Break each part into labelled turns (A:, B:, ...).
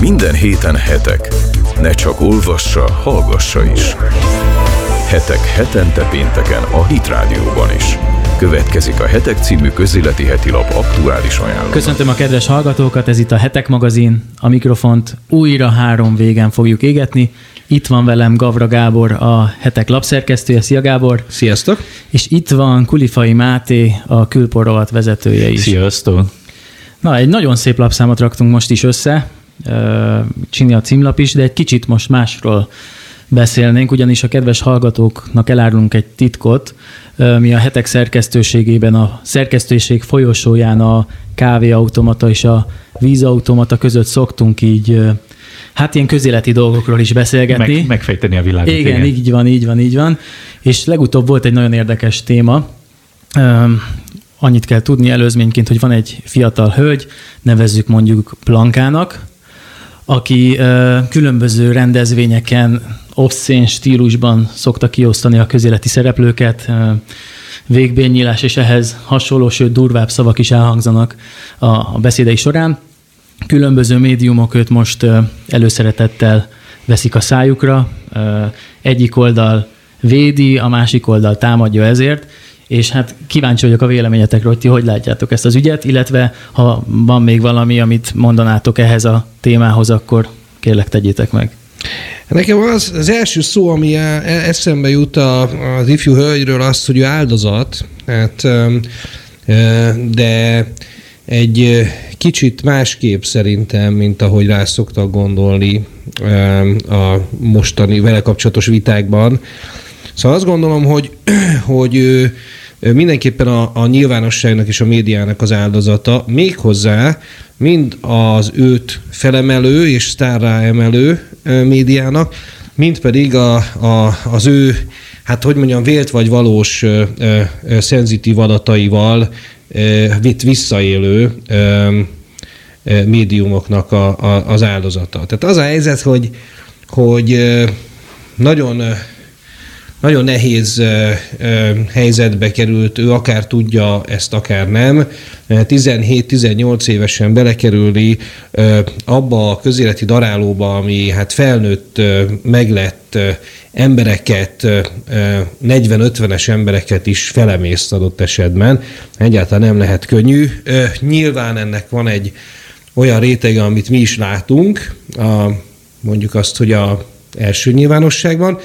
A: Minden héten hetek. Ne csak olvassa, hallgassa is. Hetek hetente pénteken a Hit Rádióban is. Következik a Hetek című közéleti heti lap aktuális ajánló.
B: Köszöntöm a kedves hallgatókat, ez itt a Hetek magazin. A mikrofont újra három végen fogjuk égetni. Itt van velem Gavra Gábor, a Hetek lapszerkesztője. Szia Gábor!
C: Sziasztok!
B: És itt van Kulifai Máté, a külporrovat vezetője is.
D: Sziasztok!
B: Na, egy nagyon szép lapszámot raktunk most is össze, Csini a címlap is, de egy kicsit most másról beszélnénk, ugyanis a kedves hallgatóknak elárulunk egy titkot. Mi a hetek szerkesztőségében a szerkesztőség folyosóján a kávéautomata és a vízautomata között szoktunk így hát ilyen közéleti dolgokról is beszélgetni.
D: Meg, megfejteni a világot.
B: Igen, igen, így van, így van, így van. És legutóbb volt egy nagyon érdekes téma. Annyit kell tudni előzményként, hogy van egy fiatal hölgy, nevezzük mondjuk Blankának, aki különböző rendezvényeken obszén stílusban szokta kiosztani a közéleti szereplőket, végbénynyílás és ehhez hasonló, sőt durvább szavak is elhangzanak a beszédei során. Különböző médiumok őt most előszeretettel veszik a szájukra. Egyik oldal védi, a másik oldal támadja ezért, és hát kíváncsi vagyok a véleményetekről, hogy ti hogy látjátok ezt az ügyet, illetve ha van még valami, amit mondanátok ehhez a témához, akkor kérlek tegyétek meg.
C: Nekem az, az első szó, ami e, eszembe jut az ifjú hölgyről, az, hogy ő áldozat, hát, de egy kicsit másképp szerintem, mint ahogy rá szoktak gondolni a mostani vele kapcsolatos vitákban. Szóval azt gondolom, hogy, hogy ő mindenképpen a, a nyilvánosságnak és a médiának az áldozata, méghozzá mind az őt felemelő és sztárrá emelő médiának, mind pedig a, a, az ő, hát hogy mondjam, vélt vagy valós ö, ö, szenzitív adataival ö, visszaélő ö, médiumoknak a, a, az áldozata. Tehát az a helyzet, hogy, hogy nagyon nagyon nehéz helyzetbe került, ő akár tudja ezt, akár nem. 17-18 évesen belekerülni abba a közéleti darálóba, ami hát felnőtt, meglett embereket, 40-50-es embereket is felemészt adott esetben. Egyáltalán nem lehet könnyű. Nyilván ennek van egy olyan rétege, amit mi is látunk, a, mondjuk azt, hogy a első nyilvánosságban,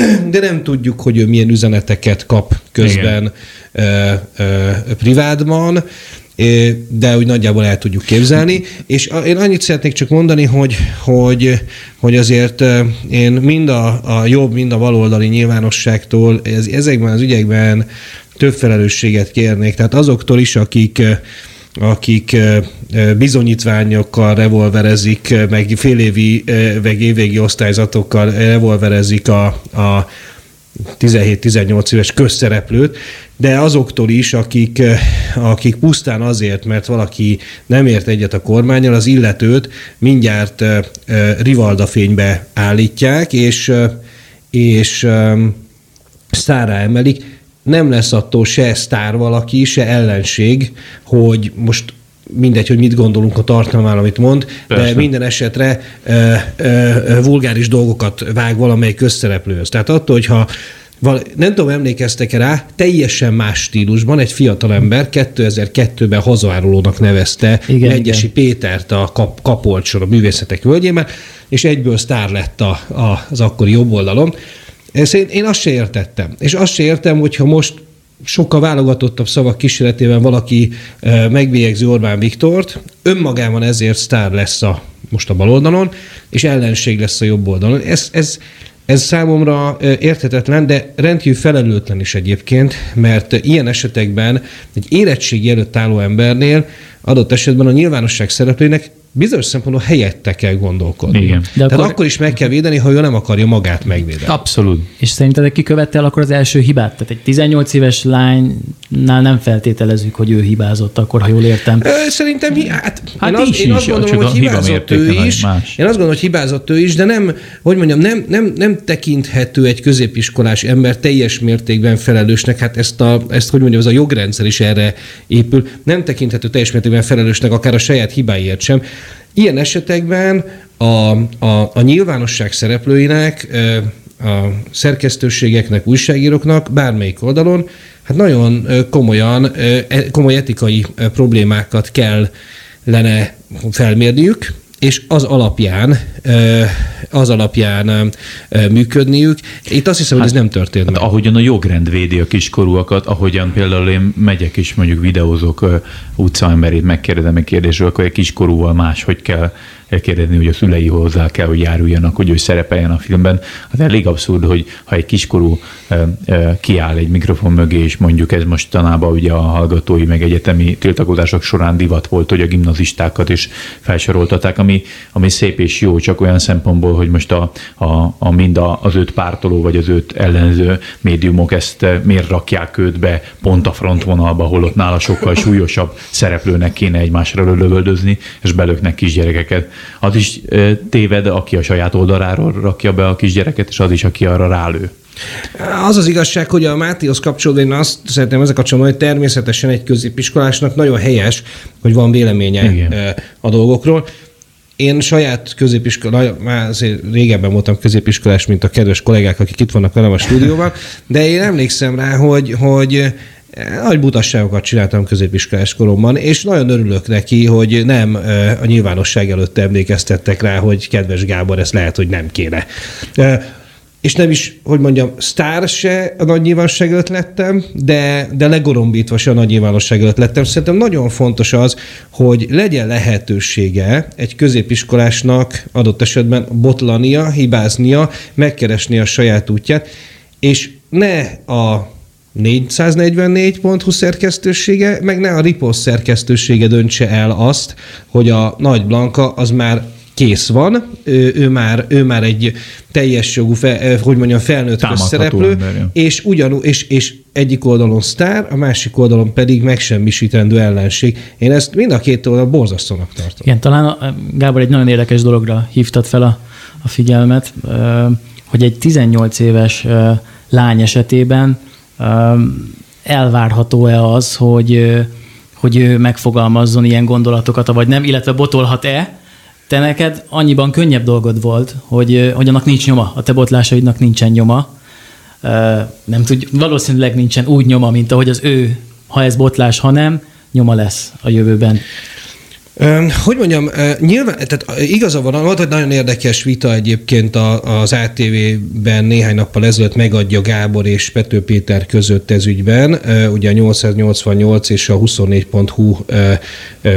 C: de nem tudjuk, hogy ő milyen üzeneteket kap közben ö, ö, privátban, de úgy nagyjából el tudjuk képzelni. És én annyit szeretnék csak mondani, hogy, hogy, hogy azért én mind a, a jobb, mind a baloldali nyilvánosságtól ez, ezekben az ügyekben több felelősséget kérnék. Tehát azoktól is, akik akik bizonyítványokkal revolverezik, meg félévi, meg évvégi osztályzatokkal revolverezik a, a 17-18 éves közszereplőt, de azoktól is, akik, akik pusztán azért, mert valaki nem ért egyet a kormányal, az illetőt mindjárt rivalda fénybe állítják, és, és sztára emelik. Nem lesz attól se sztár valaki, se ellenség, hogy most mindegy, hogy mit gondolunk a tartalmáról, amit mond, Persze. de minden esetre ö, ö, vulgáris dolgokat vág valamelyik közszereplőhöz. Tehát attól, hogyha val- nem tudom, emlékeztek-e rá, teljesen más stílusban egy fiatalember 2002-ben hazaárulónak nevezte igen, Megyesi igen. Pétert a kap- Kapolcson, a művészetek völgyében, és egyből sztár lett a, a, az akkori jobb oldalon. Ezt én, én azt se értettem. És azt se értem, hogyha most sokkal válogatottabb szavak kísérletében valaki e, megbélyegzi Orbán Viktort, önmagában ezért sztár lesz a, most a baloldalon, és ellenség lesz a jobb oldalon. Ez, ez, ez számomra érthetetlen, de rendkívül felelőtlen is egyébként, mert ilyen esetekben egy érettségi előtt álló embernél adott esetben a nyilvánosság szereplőnek bizonyos szempontból helyette kell gondolkodni. Igen. De Tehát akkor... akkor is meg kell védeni, ha ő nem akarja magát megvédeni.
D: Abszolút.
B: És szerinted ki követte el akkor az első hibát? Tehát egy 18 éves lánynál nem feltételezzük, hogy ő hibázott akkor, ha jól értem.
C: Szerintem hát, hát én, az, én azt gondolom, hogy hibázott ő is. Más. Én azt gondolom, hogy hibázott ő is, de nem, hogy mondjam, nem, nem, nem tekinthető egy középiskolás ember teljes mértékben felelősnek. Hát ezt, a, ezt hogy mondjam, az a jogrendszer is erre épül. Nem tekinthető teljes mértékben felelősnek, akár a saját hibáért sem ilyen esetekben a, a, a nyilvánosság szereplőinek, a szerkesztőségeknek, újságíróknak bármelyik oldalon, hát nagyon komolyan, e, komoly etikai problémákat kell lenne felmérniük, és az alapján, az alapján működniük. Itt azt hiszem, hát, hogy ez nem történt hát
D: meg. Ahogyan a jogrend védi a kiskorúakat, ahogyan például én megyek és mondjuk videózok utcaemberét megkérdezem egy kérdésről, akkor egy kiskorúval más, hogy kell kérdezni, hogy a szülei hozzá kell, hogy járuljanak, hogy ő szerepeljen a filmben. Az elég abszurd, hogy ha egy kiskorú kiáll egy mikrofon mögé, és mondjuk ez mostanában ugye a hallgatói meg egyetemi tiltakozások során divat volt, hogy a gimnazistákat is felsoroltatták, ami, ami szép és jó, csak olyan szempontból, hogy most a, a, a mind a, az öt pártoló vagy az öt ellenző médiumok ezt miért rakják őt be pont a frontvonalba, ott nála sokkal súlyosabb szereplőnek kéne egymásra lövöldözni, és belöknek kisgyerekeket az is téved, aki a saját oldaláról rakja be a kisgyereket, és az is, aki arra rálő.
C: Az az igazság, hogy a Mátihoz kapcsolódva én azt szeretném ezek kapcsolatban, hogy természetesen egy középiskolásnak nagyon helyes, hogy van véleménye Igen. a dolgokról. Én saját középiskola, már azért régebben voltam középiskolás, mint a kedves kollégák, akik itt vannak velem a stúdióban, de én emlékszem rá, hogy, hogy nagy butasságokat csináltam középiskolás koromban, és nagyon örülök neki, hogy nem a nyilvánosság előtt emlékeztettek rá, hogy kedves Gábor, ez lehet, hogy nem kéne. És nem is, hogy mondjam, sztár se a nagy nyilvánosság előtt lettem, de, de legorombítva se a nagy nyilvánosság előtt lettem. Szerintem nagyon fontos az, hogy legyen lehetősége egy középiskolásnak adott esetben botlania, hibáznia, megkeresni a saját útját, és ne a 444.hu szerkesztősége, meg ne a Ripost szerkesztősége döntse el azt, hogy a Nagy Blanka az már kész van, ő, ő, már, ő már egy teljes jogú, fe, hogy mondjam, felnőtt közszereplő, ember, és, ugyanú, és, és egyik oldalon sztár, a másik oldalon pedig megsemmisítendő ellenség. Én ezt mind a két oldalon borzasztónak tartom.
B: Igen, talán Gábor egy nagyon érdekes dologra hívtad fel a, a figyelmet, hogy egy 18 éves lány esetében elvárható-e az, hogy, hogy ő megfogalmazzon ilyen gondolatokat, vagy nem, illetve botolhat-e, te neked annyiban könnyebb dolgod volt, hogy, hogy annak nincs nyoma, a te botlásaidnak nincsen nyoma. Nem tud, valószínűleg nincsen úgy nyoma, mint ahogy az ő, ha ez botlás, ha nem, nyoma lesz a jövőben.
C: Hogy mondjam, nyilván, tehát igaza van, volt egy nagyon érdekes vita egyébként az ATV-ben néhány nappal ezelőtt megadja Gábor és Pető Péter között ez ügyben. Ugye a 888 és a 24.hu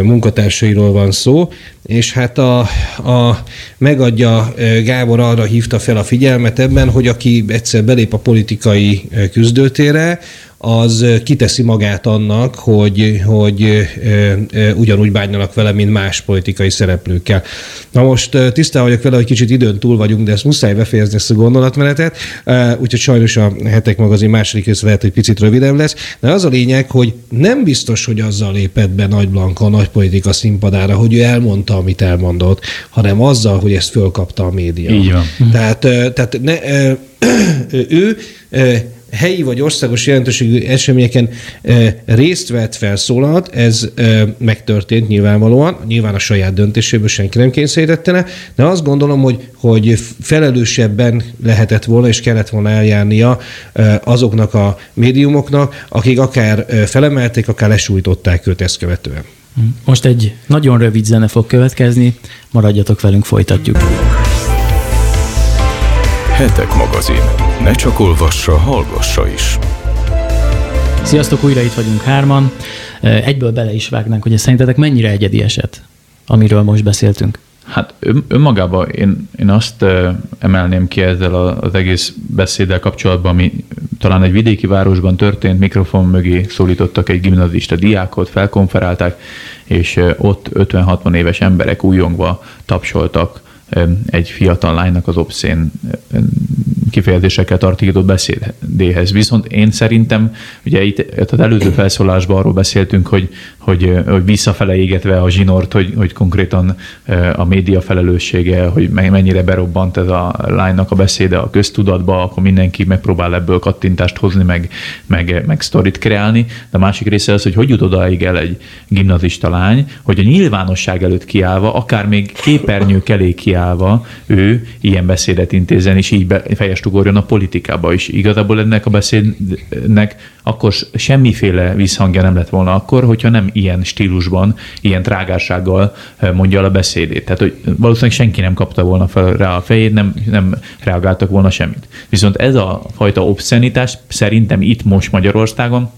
C: munkatársairól van szó, és hát a, a megadja Gábor arra hívta fel a figyelmet ebben, hogy aki egyszer belép a politikai küzdőtére, az kiteszi magát annak, hogy, hogy ugyanúgy bánjanak vele, mint más politikai szereplőkkel. Na most tisztán vagyok vele, hogy kicsit időn túl vagyunk, de ezt muszáj befejezni ezt a gondolatmenetet, úgyhogy sajnos a hetek magazin második rész lehet, hogy picit rövidebb lesz, de az a lényeg, hogy nem biztos, hogy azzal lépett be Nagy Blanka a nagy politika színpadára, hogy ő elmondta, amit elmondott, hanem azzal, hogy ezt fölkapta a média.
D: Így van.
C: Tehát, tehát ne, ő helyi vagy országos jelentőségű eseményeken részt vett, felszólalt, ez megtörtént nyilvánvalóan, nyilván a saját döntéséből senki nem kényszerítette de azt gondolom, hogy, hogy felelősebben lehetett volna és kellett volna eljárnia azoknak a médiumoknak, akik akár felemelték, akár lesújtották őt ezt követően.
B: Most egy nagyon rövid zene fog következni, maradjatok velünk, folytatjuk.
A: Hetek magazin. Ne csak olvassa, hallgassa is.
B: Sziasztok, újra itt vagyunk hárman. Egyből bele is vágnánk, hogy szerintetek mennyire egyedi eset, amiről most beszéltünk?
D: Hát önmagában én, én azt emelném ki ezzel az egész beszéddel kapcsolatban, ami talán egy vidéki városban történt, mikrofon mögé szólítottak egy gimnazista diákot, felkonferálták, és ott 50-60 éves emberek újongva tapsoltak egy fiatal lánynak az obszén kifejezésekkel tartított beszédéhez. Viszont én szerintem, ugye itt az előző felszólásban arról beszéltünk, hogy, hogy, hogy visszafele égetve a zsinort, hogy, hogy konkrétan a média felelőssége, hogy mennyire berobbant ez a lánynak a beszéde a köztudatba, akkor mindenki megpróbál ebből kattintást hozni, meg, meg, meg sztorit kreálni. De a másik része az, hogy hogy jut odaig el egy gimnazista lány, hogy a nyilvánosság előtt kiállva, akár még képernyők elé kiállva, ő ilyen beszédet intézen, és így fejest ugorjon a politikába is. Igazából ennek a beszédnek akkor semmiféle visszhangja nem lett volna akkor, hogyha nem ilyen stílusban, ilyen trágársággal mondja el a beszédét. Tehát, hogy valószínűleg senki nem kapta volna fel rá a fejét, nem, nem reagáltak volna semmit. Viszont ez a fajta obszenitás szerintem itt most Magyarországon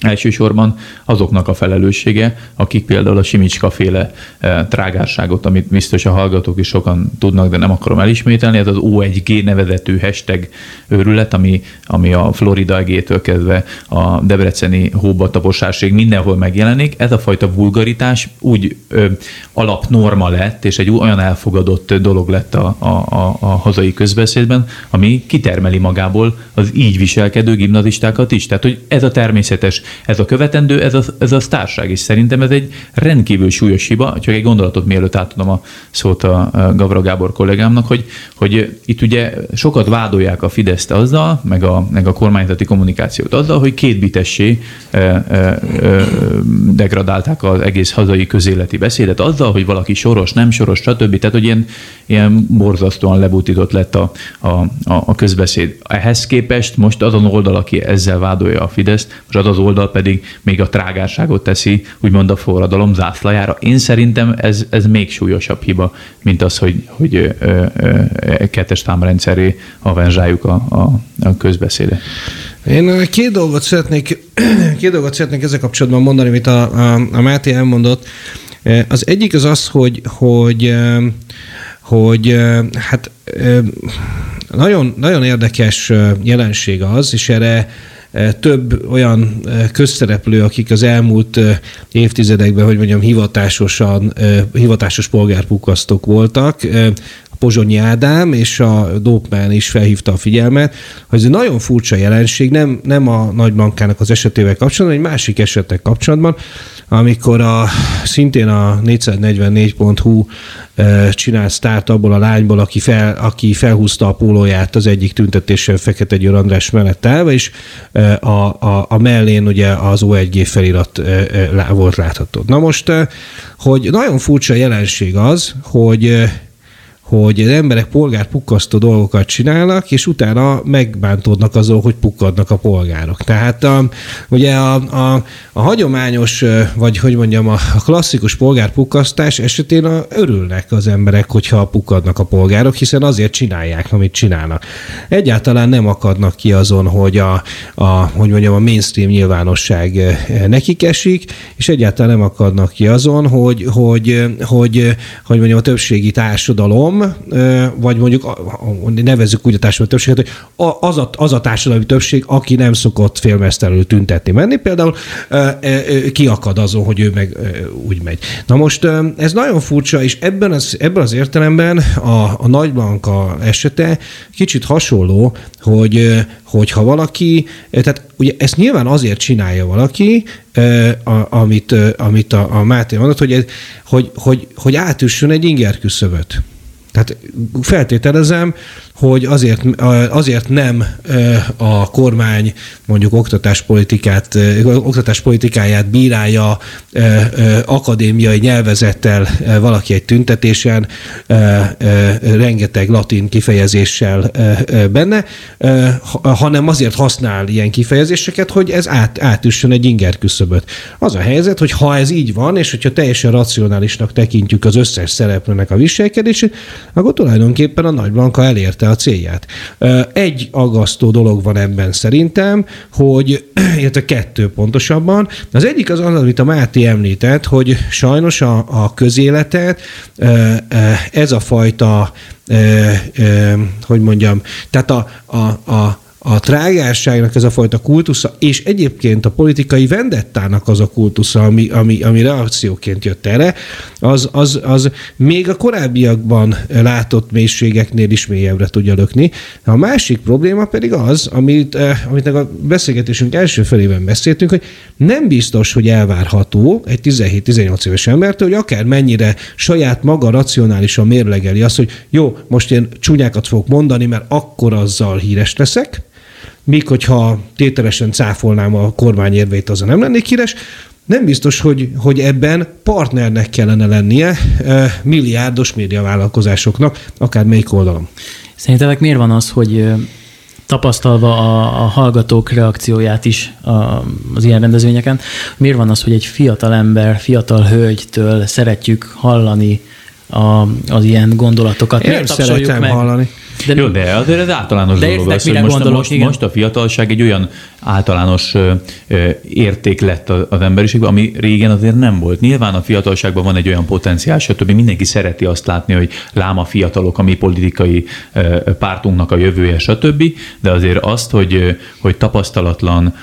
D: elsősorban azoknak a felelőssége, akik például a Simicska féle e, trágárságot, amit biztos a hallgatók is sokan tudnak, de nem akarom elismételni, ez az O1G nevezetű hashtag őrület, ami, ami a Florida egétől kezdve a debreceni hóbataposásig mindenhol megjelenik. Ez a fajta vulgaritás úgy ö, alapnorma lett, és egy olyan elfogadott dolog lett a, a, a, a hazai közbeszédben, ami kitermeli magából az így viselkedő gimnazistákat is. Tehát, hogy ez a természetes ez a követendő, ez a, ez a sztárság, és szerintem ez egy rendkívül súlyos hiba, csak egy gondolatot mielőtt átadom a szót a Gavra Gábor kollégámnak, hogy, hogy itt ugye sokat vádolják a Fideszt azzal, meg a, meg a kormányzati kommunikációt azzal, hogy kétbitessé e, e, e, degradálták az egész hazai közéleti beszédet azzal, hogy valaki soros, nem soros, stb. Tehát, hogy ilyen, ilyen borzasztóan lebutított lett a, a, a közbeszéd. Ehhez képest most azon oldal, aki ezzel vádolja a Fideszt, most az az oldal oldal pedig még a trágárságot teszi, úgymond a forradalom zászlajára. Én szerintem ez, ez még súlyosabb hiba, mint az, hogy, hogy ö, ö, ö, kettes támrendszeré avenzsáljuk a, a, a közbeszédet.
C: Én két dolgot szeretnék, két dolgot szeretnék ezzel kapcsolatban mondani, amit a, a, a Máté elmondott. Az egyik az az, hogy, hogy, hogy hát nagyon, nagyon érdekes jelenség az, és erre több olyan közszereplő, akik az elmúlt évtizedekben, hogy mondjam, hivatásosan, hivatásos polgárpukasztok voltak, Pozsonyi Ádám és a Dókmán is felhívta a figyelmet, hogy ez egy nagyon furcsa jelenség, nem, nem a nagybankának az esetével kapcsolatban, egy másik esetek kapcsolatban, amikor a, szintén a 444.hu csinált sztárt abból a lányból, aki, fel, aki felhúzta a pólóját az egyik tüntetésen Fekete Győr András mellett állva, és a, a, a mellén ugye az O1G felirat volt látható. Na most, hogy nagyon furcsa jelenség az, hogy hogy az emberek polgár pukkasztó dolgokat csinálnak, és utána megbántódnak azon, hogy pukkadnak a polgárok. Tehát a, ugye a, a, a hagyományos, vagy hogy mondjam, a klasszikus polgárpukkasztás esetén a, örülnek az emberek, hogyha pukkadnak a polgárok, hiszen azért csinálják, amit csinálnak. Egyáltalán nem akadnak ki azon, hogy a, a hogy mondjam, a mainstream nyilvánosság nekik esik, és egyáltalán nem akadnak ki azon, hogy, hogy, hogy, hogy mondjam, a többségi társadalom vagy mondjuk nevezzük úgy a társadalmi többséget, hogy az a, az a társadalmi többség, aki nem szokott félmeztelenül tüntetni menni, például kiakad azon, hogy ő meg úgy megy. Na most ez nagyon furcsa, és ebben az, ebben az értelemben a, a nagybanka esete kicsit hasonló, hogy, hogy ha valaki, tehát ugye ezt nyilván azért csinálja valaki, amit, amit a, a Máté mondott, hogy, hogy, hogy, hogy átüssön egy inger küszöböt. Tehát feltételezem, hogy azért, azért nem a kormány mondjuk oktatáspolitikát, oktatáspolitikáját bírálja akadémiai nyelvezettel valaki egy tüntetésen, rengeteg latin kifejezéssel benne, hanem azért használ ilyen kifejezéseket, hogy ez át, átüssön egy inger küszöböt. Az a helyzet, hogy ha ez így van, és hogyha teljesen racionálisnak tekintjük az összes szereplőnek a viselkedését, akkor tulajdonképpen a nagybanka elérte a célját. Egy aggasztó dolog van ebben szerintem, hogy, illetve kettő pontosabban. Az egyik az az, amit a Máté említett, hogy sajnos a, a közéletet ez a fajta, hogy mondjam, tehát a, a, a a, trágárságnak ez a fajta kultusza, és egyébként a politikai vendettának az a kultusza, ami, ami, ami reakcióként jött erre, az, az, az még a korábbiakban látott mélységeknél is mélyebbre tudja lökni. A másik probléma pedig az, amit, eh, amit a beszélgetésünk első felében beszéltünk, hogy nem biztos, hogy elvárható egy 17-18 éves embertől, hogy akár mennyire saját maga racionálisan mérlegeli azt, hogy jó, most én csúnyákat fogok mondani, mert akkor azzal híres leszek, míg hogyha tételesen cáfolnám a kormány érveit, az nem lennék híres, nem biztos, hogy, hogy ebben partnernek kellene lennie e, milliárdos médiavállalkozásoknak, akár melyik oldalon.
B: Szerintetek miért van az, hogy tapasztalva a, a hallgatók reakcióját is a, az ilyen rendezvényeken, miért van az, hogy egy fiatal ember, fiatal hölgytől szeretjük hallani a, az ilyen gondolatokat?
C: Én nem szeretem meg? hallani.
D: De Jó, de azért ez általános de dolog az, hogy most, gondolok, most, most a fiatalság egy olyan általános érték lett az emberiségben, ami régen azért nem volt. Nyilván a fiatalságban van egy olyan potenciál, stb. Mindenki szereti azt látni, hogy láma fiatalok a mi politikai pártunknak a jövője, stb. De azért azt, hogy, hogy tapasztalatlan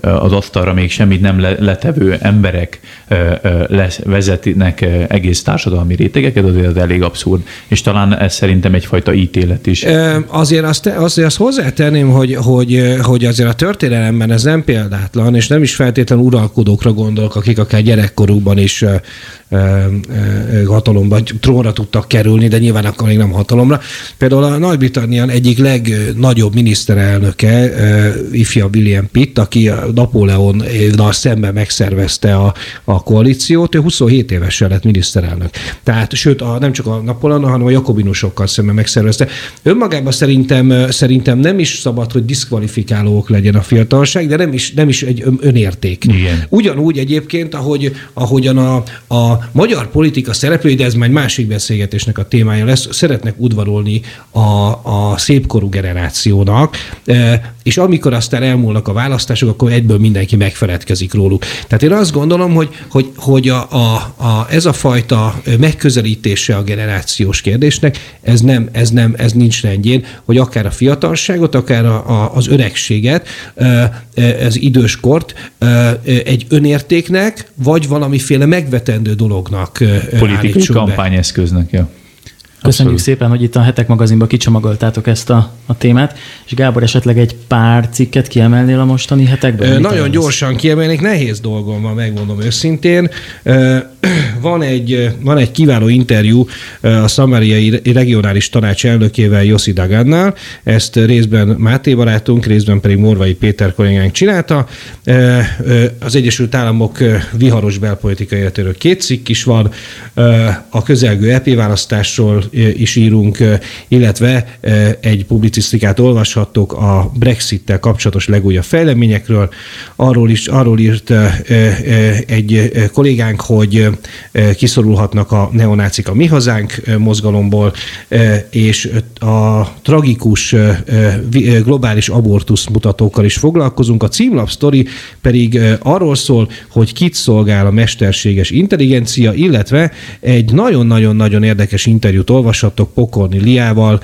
D: az asztalra még semmit nem letevő emberek lesz, vezetnek egész társadalmi rétegeket, azért az elég abszurd. És talán ez szerintem egyfajta ítélet is.
C: Azért azt, azért azt hozzátenném, hogy, hogy, hogy azért a történelemben ez nem példátlan, és nem is feltétlenül uralkodókra gondolok, akik akár gyerekkorukban is hatalomba, trónra tudtak kerülni, de nyilván akkor még nem hatalomra. Például a Nagy-Britannián egyik legnagyobb miniszterelnöke, ifja William Pitt, aki Napóleonnal szemben megszervezte a, a koalíciót, ő 27 évesen lett miniszterelnök. Tehát, sőt, a, nem csak a Napóleon, hanem a jakobinusokkal szemben megszervezte. Önmagában szerintem, szerintem nem is szabad, hogy diszkvalifikálók legyen a fiatalság, de nem is, nem is egy önérték.
D: Igen.
C: Ugyanúgy egyébként, ahogy, ahogyan a, a magyar politika szereplői, de ez majd másik beszélgetésnek a témája lesz, szeretnek udvarolni a, a szépkorú generációnak, e, és amikor aztán elmúlnak a választások, akkor egyből mindenki megfeledkezik róluk. Tehát én azt gondolom, hogy, hogy, hogy a, a, a, ez a fajta megközelítése a generációs kérdésnek, ez nem, ez nem, ez nincs rendjén, hogy akár a fiatalságot, akár a, a, az öregséget, az időskort egy önértéknek, vagy valamiféle megvetendő dolognak
D: Politikai kampányeszköznek, ja.
B: Köszönjük Abszolút. szépen, hogy itt a Hetek magazinban kicsomagoltátok ezt a, a témát. És Gábor, esetleg egy pár cikket kiemelnél a mostani hetekben?
C: Ö, nagyon gyorsan kiemelnék, nehéz dolgom van, megmondom őszintén. Ö, van egy, van egy kiváló interjú a Szamariai Regionális Tanács elnökével, Jossi Dagannal. Ezt részben Máté barátunk, részben pedig Morvai Péter kollégánk csinálta. Az Egyesült Államok viharos belpolitikai életéről két cikk is van. A közelgő EP választásról is írunk, illetve egy publicisztikát olvashattok a Brexit-tel kapcsolatos legújabb fejleményekről. Arról is arról írt egy kollégánk, hogy kiszorulhatnak a neonácik a mi hazánk mozgalomból, és a tragikus globális abortusz mutatókkal is foglalkozunk. A címlap sztori pedig arról szól, hogy kit szolgál a mesterséges intelligencia, illetve egy nagyon-nagyon-nagyon érdekes interjút olvashattok Pokorni Liával.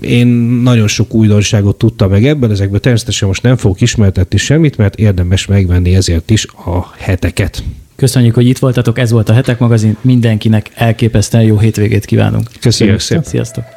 C: Én nagyon sok újdonságot tudtam meg ebből, ezekből természetesen most nem fogok ismertetni semmit, mert érdemes megvenni ezért is a heteket.
B: Köszönjük, hogy itt voltatok, ez volt a Hetek magazin, mindenkinek elképesztően jó hétvégét kívánunk.
C: Köszönjük szépen.
B: Sziasztok.